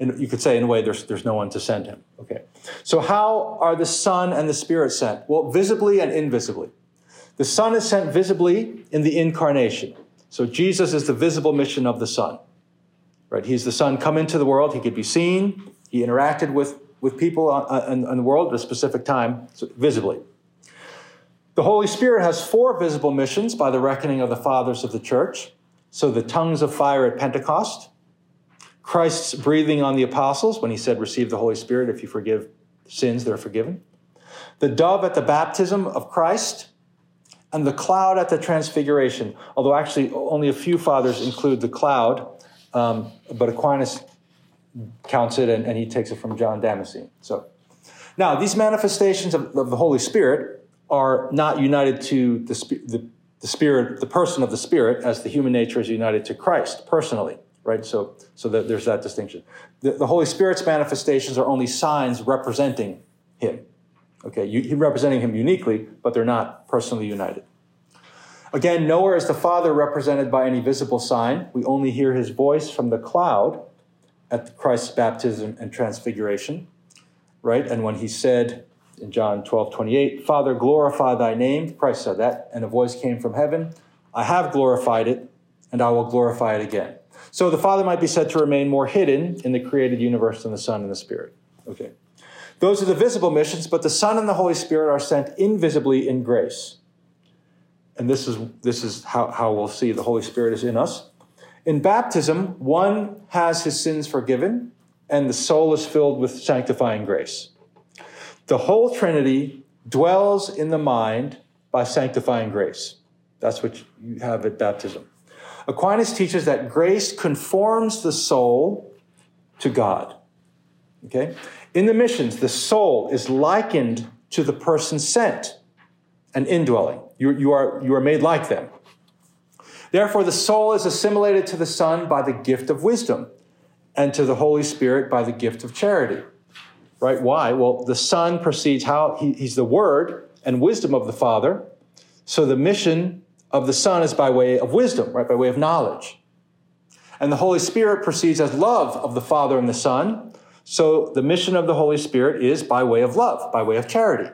And you could say, in a way, there's, there's no one to send him. Okay. So, how are the Son and the Spirit sent? Well, visibly and invisibly. The Son is sent visibly in the incarnation. So, Jesus is the visible mission of the Son. Right? He's the Son come into the world. He could be seen. He interacted with, with people uh, uh, in, in the world at a specific time, so visibly. The Holy Spirit has four visible missions by the reckoning of the fathers of the church. So, the tongues of fire at Pentecost, Christ's breathing on the apostles when he said, Receive the Holy Spirit. If you forgive sins, they're forgiven. The dove at the baptism of Christ, and the cloud at the transfiguration. Although actually only a few fathers include the cloud, um, but Aquinas counts it and, and, he takes it from John Damascene. So now these manifestations of, of the Holy Spirit are not united to the, the, the Spirit, the person of the Spirit, as the human nature is united to Christ personally right? So, so that there's that distinction. The, the, Holy Spirit's manifestations are only signs representing Him. Okay, you, representing Him uniquely, but they're not personally united. Again, nowhere is the Father represented by any visible sign. We only hear His voice from the cloud at Christ's baptism and transfiguration, right? And when He said in John 12, 28, Father, glorify Thy name, Christ said that, and a voice came from heaven, I have glorified it, and I will glorify it again. So the Father might be said to remain more hidden in the created universe than the Son and the Spirit. Okay. Those are the visible missions, but the Son and the Holy Spirit are sent invisibly in grace. And this is, this is how, how we'll see the Holy Spirit is in us. In baptism, one has his sins forgiven, and the soul is filled with sanctifying grace. The whole Trinity dwells in the mind by sanctifying grace. That's what you have at baptism. Aquinas teaches that grace conforms the soul to God. Okay? In the missions, the soul is likened to the person sent and indwelling. You, you, are, you are made like them. Therefore, the soul is assimilated to the Son by the gift of wisdom, and to the Holy Spirit by the gift of charity. Right? Why? Well, the Son proceeds how he, he's the Word and wisdom of the Father. So the mission of the Son is by way of wisdom, right? By way of knowledge. And the Holy Spirit proceeds as love of the Father and the Son. So the mission of the Holy Spirit is by way of love, by way of charity.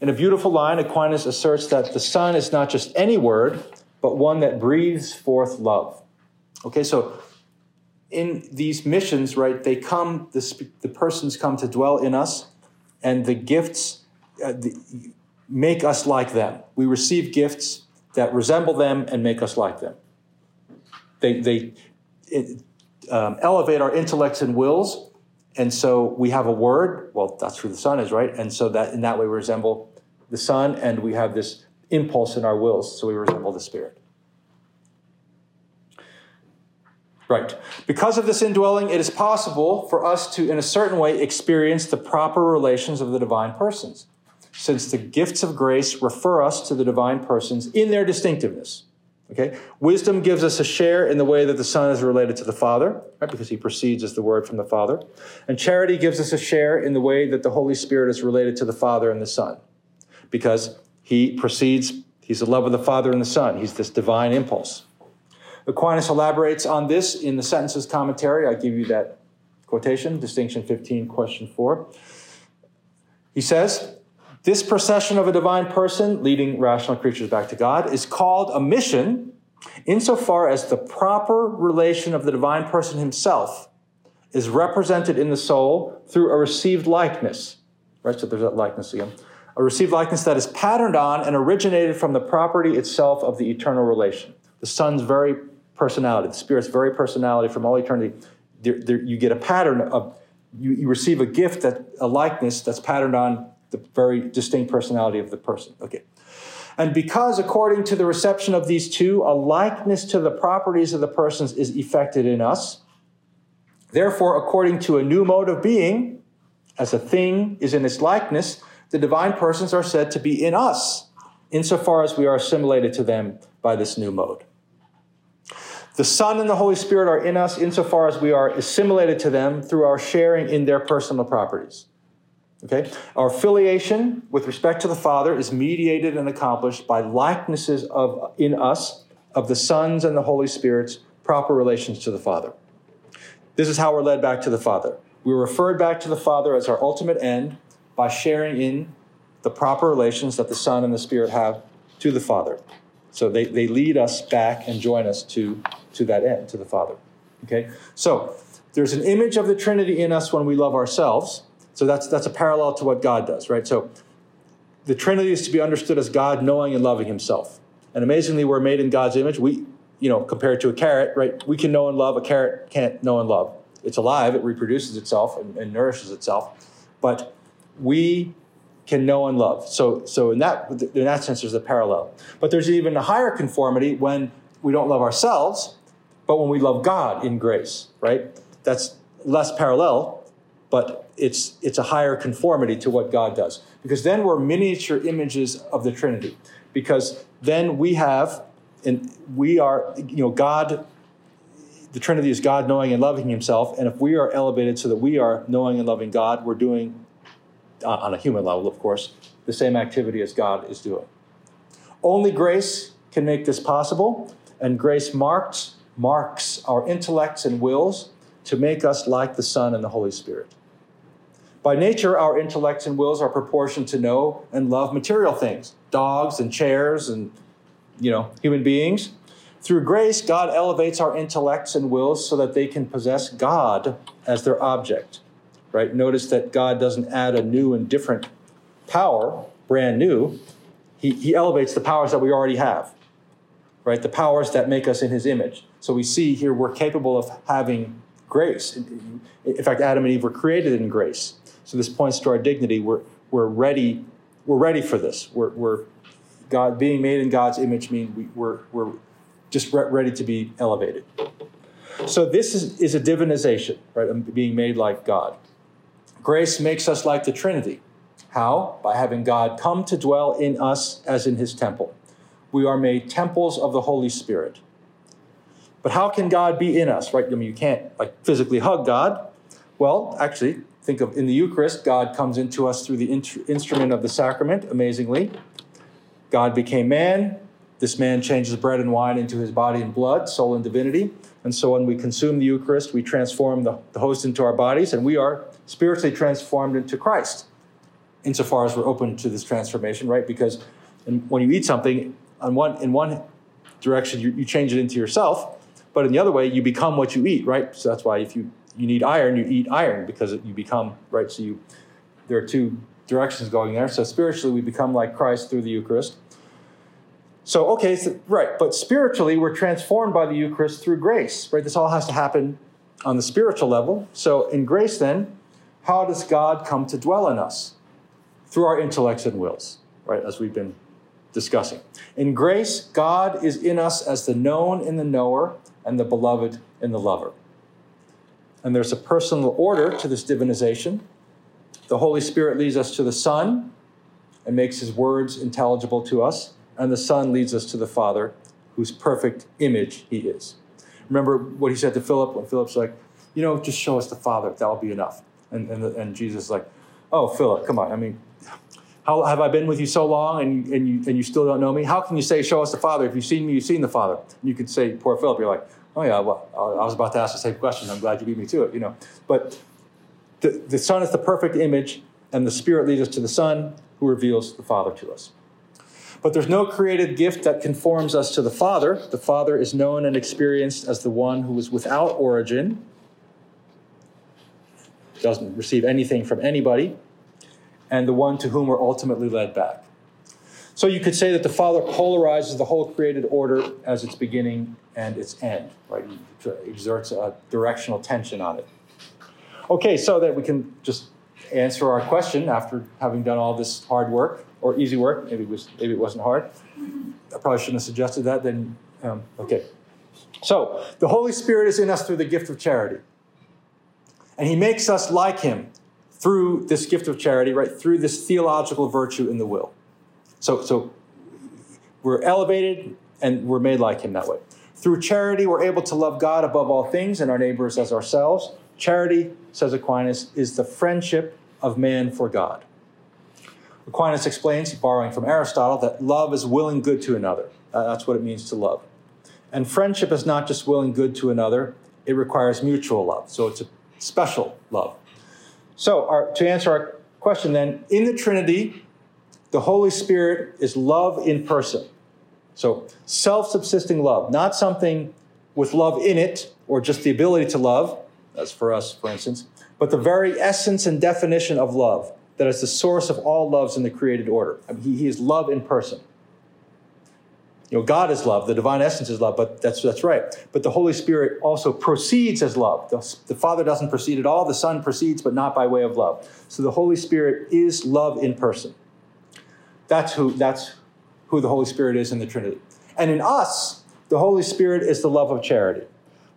In a beautiful line, Aquinas asserts that the Son is not just any word, but one that breathes forth love. Okay, so in these missions, right, they come, the, the persons come to dwell in us, and the gifts uh, the, make us like them. We receive gifts that resemble them and make us like them. They, they it, um, elevate our intellects and wills, and so we have a word. Well, that's who the Son is, right? And so that in that way we resemble the Son, and we have this impulse in our wills, so we resemble the Spirit. Right. Because of this indwelling, it is possible for us to, in a certain way, experience the proper relations of the divine persons since the gifts of grace refer us to the divine persons in their distinctiveness. Okay? Wisdom gives us a share in the way that the Son is related to the Father, right? Because he proceeds as the Word from the Father. And charity gives us a share in the way that the Holy Spirit is related to the Father and the Son. Because he proceeds, he's the love of the Father and the Son. He's this divine impulse. Aquinas elaborates on this in the sentences commentary. I give you that quotation, distinction 15, question 4. He says, this procession of a divine person leading rational creatures back to God is called a mission insofar as the proper relation of the divine person himself is represented in the soul through a received likeness. Right, so there's that likeness again. A received likeness that is patterned on and originated from the property itself of the eternal relation. The Son's very personality, the Spirit's very personality from all eternity. There, there, you get a pattern of, you, you receive a gift, that a likeness that's patterned on the very distinct personality of the person. Okay. And because, according to the reception of these two, a likeness to the properties of the persons is effected in us, therefore, according to a new mode of being, as a thing is in its likeness, the divine persons are said to be in us, insofar as we are assimilated to them by this new mode. The Son and the Holy Spirit are in us insofar as we are assimilated to them through our sharing in their personal properties. Okay? Our affiliation with respect to the Father is mediated and accomplished by likenesses of in us of the Son's and the Holy Spirit's proper relations to the Father. This is how we're led back to the Father. We're referred back to the Father as our ultimate end by sharing in the proper relations that the Son and the Spirit have to the Father. So they, they lead us back and join us to, to that end, to the Father. Okay? So there's an image of the Trinity in us when we love ourselves. So that's, that's a parallel to what God does, right? So the Trinity is to be understood as God knowing and loving himself. And amazingly, we're made in God's image. We, you know, compared to a carrot, right? We can know and love. A carrot can't know and love. It's alive, it reproduces itself and, and nourishes itself. But we can know and love. So, so in that in that sense, there's a parallel. But there's even a higher conformity when we don't love ourselves, but when we love God in grace, right? That's less parallel, but it's it's a higher conformity to what God does. Because then we're miniature images of the Trinity. Because then we have, and we are, you know, God. The Trinity is God knowing and loving Himself, and if we are elevated so that we are knowing and loving God, we're doing uh, on a human level, of course, the same activity as God is doing. Only grace can make this possible, and grace marks, marks our intellects and wills to make us like the Son and the Holy Spirit. By nature, our intellects and wills are proportioned to know and love material things, dogs and chairs and you know, human beings. Through grace, God elevates our intellects and wills so that they can possess God as their object right? Notice that God doesn't add a new and different power, brand new. He, he elevates the powers that we already have, right? The powers that make us in his image. So we see here we're capable of having grace. In fact, Adam and Eve were created in grace. So this points to our dignity. We're, we're ready. We're ready for this. We're, we're God being made in God's image means we, we're, we're just re- ready to be elevated. So this is, is a divinization, right? Being made like God. Grace makes us like the Trinity. How? By having God come to dwell in us as in his temple. We are made temples of the Holy Spirit. But how can God be in us, right? I mean, you can't like physically hug God. Well, actually, think of in the Eucharist, God comes into us through the instrument of the sacrament, amazingly. God became man. This man changes bread and wine into his body and blood, soul and divinity. And so when we consume the Eucharist, we transform the, the host into our bodies, and we are spiritually transformed into Christ, insofar as we're open to this transformation, right? Because when you eat something, on one, in one direction, you, you change it into yourself, but in the other way, you become what you eat, right? So that's why if you, you need iron, you eat iron because you become, right? So you, there are two directions going there. So spiritually, we become like Christ through the Eucharist. So, okay, so, right, but spiritually, we're transformed by the Eucharist through grace, right? This all has to happen on the spiritual level. So, in grace, then, how does God come to dwell in us? Through our intellects and wills, right, as we've been discussing. In grace, God is in us as the known in the knower and the beloved in the lover. And there's a personal order to this divinization. The Holy Spirit leads us to the Son and makes his words intelligible to us, and the Son leads us to the Father, whose perfect image he is. Remember what he said to Philip when Philip's like, you know, just show us the Father, that'll be enough. And, and, and Jesus is like, oh, Philip, come on. I mean, how have I been with you so long and, and, you, and you still don't know me? How can you say, show us the Father? If you've seen me, you've seen the Father. And you could say, poor Philip, you're like, oh yeah, well, I was about to ask the same question. I'm glad you beat me to it, you know. But the, the Son is the perfect image, and the Spirit leads us to the Son, who reveals the Father to us. But there's no created gift that conforms us to the Father. The Father is known and experienced as the one who is without origin, doesn't receive anything from anybody, and the one to whom we're ultimately led back. So you could say that the Father polarizes the whole created order as its beginning and its end, right? He exerts a directional tension on it. Okay, so that we can just answer our question after having done all this hard work or easy work, maybe it, was, maybe it wasn't hard. I probably shouldn't have suggested that. Then, um, okay. So the Holy Spirit is in us through the gift of charity, and He makes us like Him through this gift of charity, right? Through this theological virtue in the will. So, so we're elevated and we're made like Him that way. Through charity, we're able to love God above all things and our neighbors as ourselves. Charity, says Aquinas, is the friendship of man for God. Aquinas explains, borrowing from Aristotle, that love is willing good to another. Uh, that's what it means to love. And friendship is not just willing good to another, it requires mutual love. So it's a special love. So, our, to answer our question then, in the Trinity, the Holy Spirit is love in person. So, self subsisting love, not something with love in it or just the ability to love, as for us, for instance, but the very essence and definition of love that is the source of all loves in the created order. I mean, he, he is love in person. You know, God is love, the divine essence is love, but that's, that's right. But the Holy Spirit also proceeds as love. The, the Father doesn't proceed at all, the Son proceeds, but not by way of love. So the Holy Spirit is love in person. That's who, that's who the Holy Spirit is in the Trinity. And in us, the Holy Spirit is the love of charity.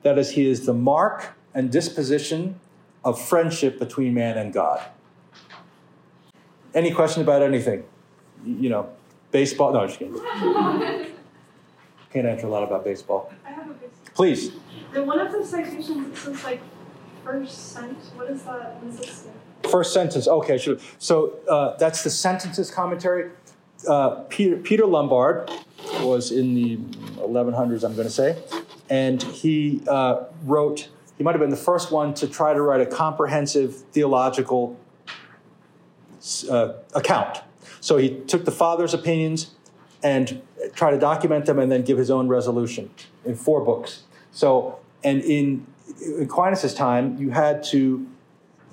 That is, He is the mark and disposition of friendship between man and God. Any question about anything? You know, baseball? No, I'm just kidding. Can't answer a lot about baseball.
I have a basic.
Please.
In one of the citations, it says like first sent. What is that? What does?
First sentence. Okay, sure. So uh, that's the sentences commentary. Uh, Peter, Peter Lombard was in the 1100s, I'm going to say, and he uh, wrote. He might have been the first one to try to write a comprehensive theological uh, account. So he took the father's opinions and try to document them and then give his own resolution in four books. So, and in Aquinas' time, you had to,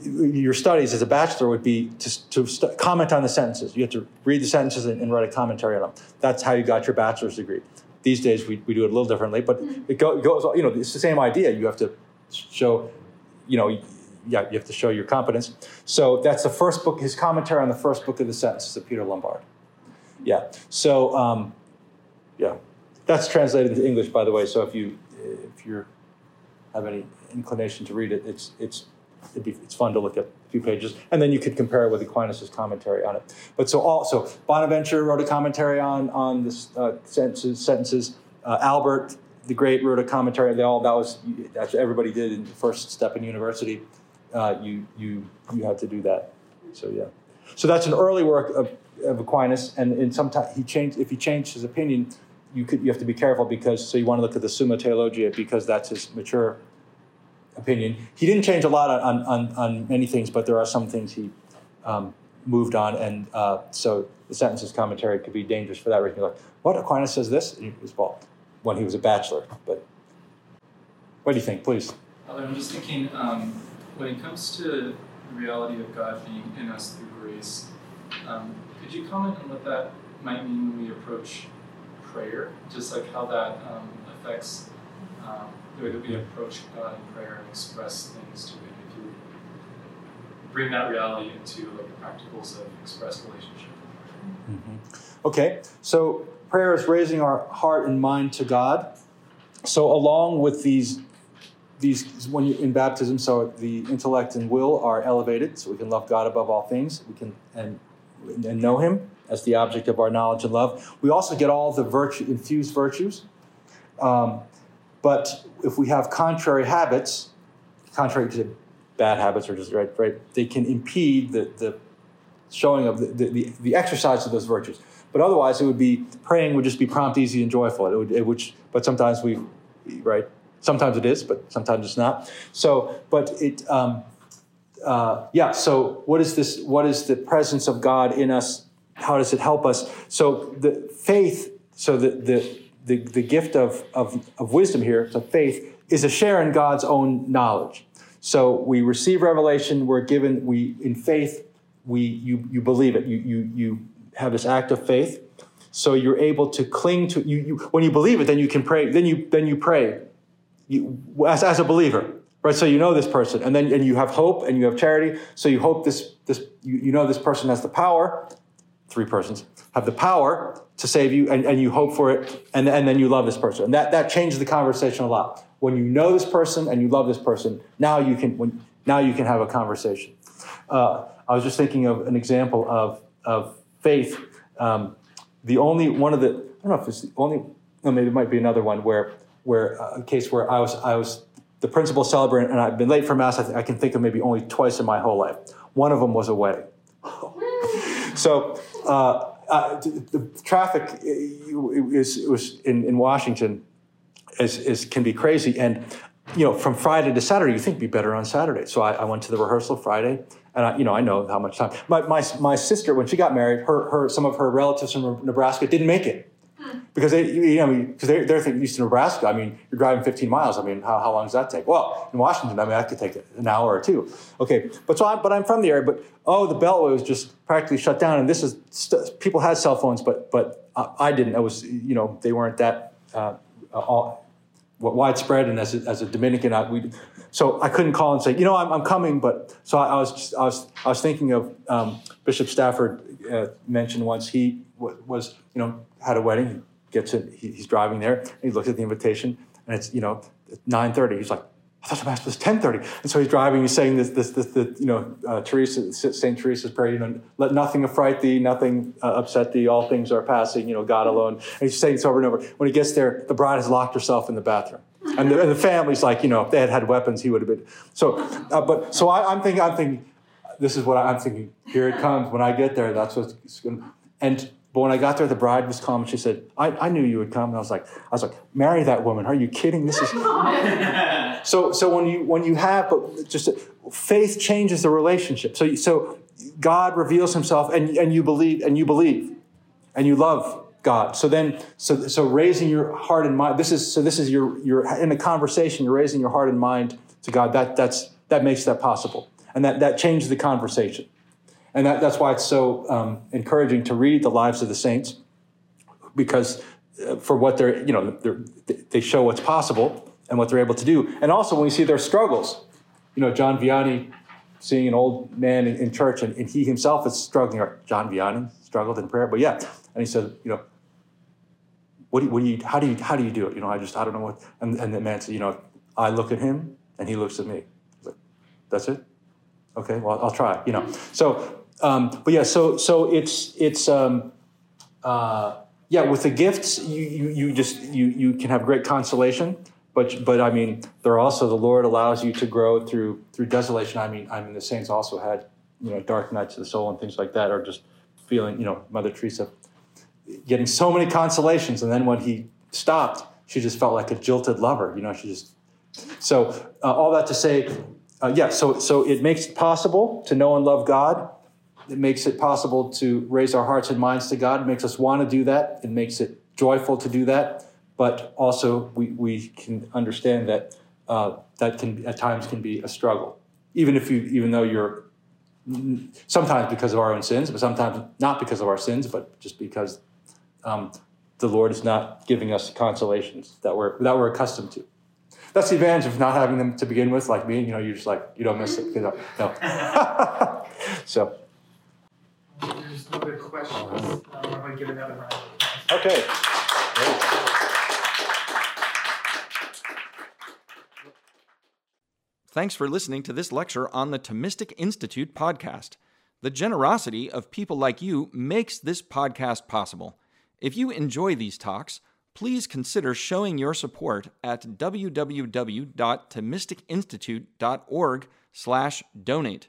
your studies as a bachelor would be to, to st- comment on the sentences. You had to read the sentences and, and, write a commentary on them. That's how you got your bachelor's degree. These days, we, we do it a little differently, but it, go, it goes, you know, it's the same idea. You have to show, you know, yeah, you have to show your competence. So that's the first book, his commentary on the first book of the sentences of Peter Lombard. Yeah. So, um, yeah, that's translated into English, by the way. So if you if you have any inclination to read it, it's it's be, it's fun to look at a few pages, and then you could compare it with Aquinas' commentary on it. But so also Bonaventure wrote a commentary on on this uh, sentences. sentences. Uh, Albert the Great wrote a commentary. They all that was that's what everybody did in the first step in university. Uh, you you you had to do that. So yeah. So that's an early work of of Aquinas, and in sometimes he changed. If he changed his opinion, you could you have to be careful because so you want to look at the Summa Theologia because that's his mature opinion. He didn't change a lot on on, on many things, but there are some things he um, moved on, and uh, so the sentences commentary could be dangerous for that reason. You're like, what Aquinas says this? And he was well, when he was a bachelor. But what do you think, please?
I'm just thinking um, when it comes to the reality of God being in us through grace. Um, could you comment on what that might mean when we approach prayer? Just like how that um, affects um, the way that we approach God in prayer and express things to Him. If you bring that reality into like the practicals of express relationship.
Mm-hmm. Okay, so prayer is raising our heart and mind to God. So along with these these when you in baptism so the intellect and will are elevated so we can love god above all things we can and and know Him as the object of our knowledge and love. We also get all the virtue, infused virtues. Um, but if we have contrary habits, contrary to bad habits or just right, right, they can impede the, the showing of the, the, the, exercise of those virtues. But otherwise, it would be praying would just be prompt, easy, and joyful. It would, it would, but sometimes we, right? Sometimes it is, but sometimes it's not. So, but it, um, uh, yeah, so what is this? What is the presence of God in us? How does it help us? So the faith, so the, the, the, the gift of, of, of wisdom here, so faith, is a share in God's own knowledge. So we receive revelation, we're given, we in faith, we you you believe it. You you you have this act of faith. So you're able to cling to you, you when you believe it, then you can pray, then you then you pray you, as, as a believer right? So you know this person, and then and you have hope and you have charity. So you hope this this you, you know this person has the power, three persons, have the power to save you and, and you hope for it and, and then you love this person. And that, that changes the conversation a lot. When you know this person and you love this person, now you can, when, now you can have a conversation. Uh, I was just thinking of an example of, of faith. Um, the only one of the, I don't know if it's the only, no, maybe it might be another one where, where uh, a case where I was, I was the principal celebrant and I've been late for mass. I, th- I can think of maybe only twice in my whole life. One of them was a wedding. so uh, uh, the, traffic is, was in, in Washington is, is, can be crazy. And, you know, from Friday to Saturday, you think be better on Saturday. So I, I went to the rehearsal Friday and I, you know, I know how much time. My, my, my sister, when she got married, her, her, some of her relatives from Nebraska didn't make it because they, you know, because they're, they're to Nebraska. I mean, you're driving 15 miles. I mean, how, how long does that take? Well, in Washington, I mean, that could take an hour or two. Okay, but so I'm, but I'm from the area. But oh, the Beltway was just practically shut down, and this is st- people had cell phones, but but I didn't. It was you know they weren't that uh, all, widespread, and as a, as a Dominican, I, we so I couldn't call and say, you know, I'm, I'm coming. But so I, I was just, I was I was thinking of um, Bishop Stafford uh, mentioned once he was you know had a wedding gets it. He, he's driving there. he looks at the invitation, and it's you know nine thirty. He's like, I thought the mass was ten thirty. And so he's driving. He's saying this, this, this, this you know, uh, Teresa, Saint Teresa's prayer. You know, let nothing affright thee, nothing uh, upset thee. All things are passing. You know, God alone. And he's saying this over and over. When he gets there, the bride has locked herself in the bathroom. And the, and the family's like, you know, if they had had weapons, he would have been. So, uh, but so I, I'm thinking, I'm thinking, this is what I'm thinking. Here it comes. When I get there, that's what's going. to... And but when I got there, the bride was calm. She said, I, I knew you would come. And I was like, I was like, marry that woman. Are you kidding? This is so so when you when you have but just faith changes the relationship. So so God reveals himself and, and you believe and you believe and you love God. So then so so raising your heart and mind, this is so this is your you're in a conversation, you're raising your heart and mind to God. That that's that makes that possible. And that, that changes the conversation. And that, that's why it's so um, encouraging to read the lives of the saints, because uh, for what they're, you know, they're, they show what's possible and what they're able to do. And also when we see their struggles, you know, John Vianney seeing an old man in, in church and, and, he himself is struggling, or John Vianney struggled in prayer, but yeah. And he said, you know, what do you, what do you, how do you, how do you do it? You know, I just, I don't know what, and, and the man said, you know, I look at him and he looks at me. Like, That's it? Okay, well, I'll try, you know. So um, but yeah, so so it's it's um, uh, yeah with the gifts you, you you just you you can have great consolation, but but I mean there are also the Lord allows you to grow through through desolation. I mean I mean the saints also had you know dark nights of the soul and things like that, or just feeling you know Mother Teresa getting so many consolations, and then when he stopped, she just felt like a jilted lover. You know, she just so uh, all that to say. Uh, yeah, so so it makes it possible to know and love God it makes it possible to raise our hearts and minds to God. Makes us want to do that. It makes it joyful to do that. But also, we, we can understand that uh, that can at times can be a struggle, even if you even though you're sometimes because of our own sins, but sometimes not because of our sins, but just because um, the Lord is not giving us consolations that we're that we're accustomed to. That's the advantage of not having them to begin with, like me. You know, you're just like you don't miss it. You know, no. so.
There's no questions. Um, I'm going to give another round.
Okay.
Thanks for listening to this lecture on the Thomistic Institute podcast. The generosity of people like you makes this podcast possible. If you enjoy these talks, please consider showing your support at www.thomisticinstitute.org/donate.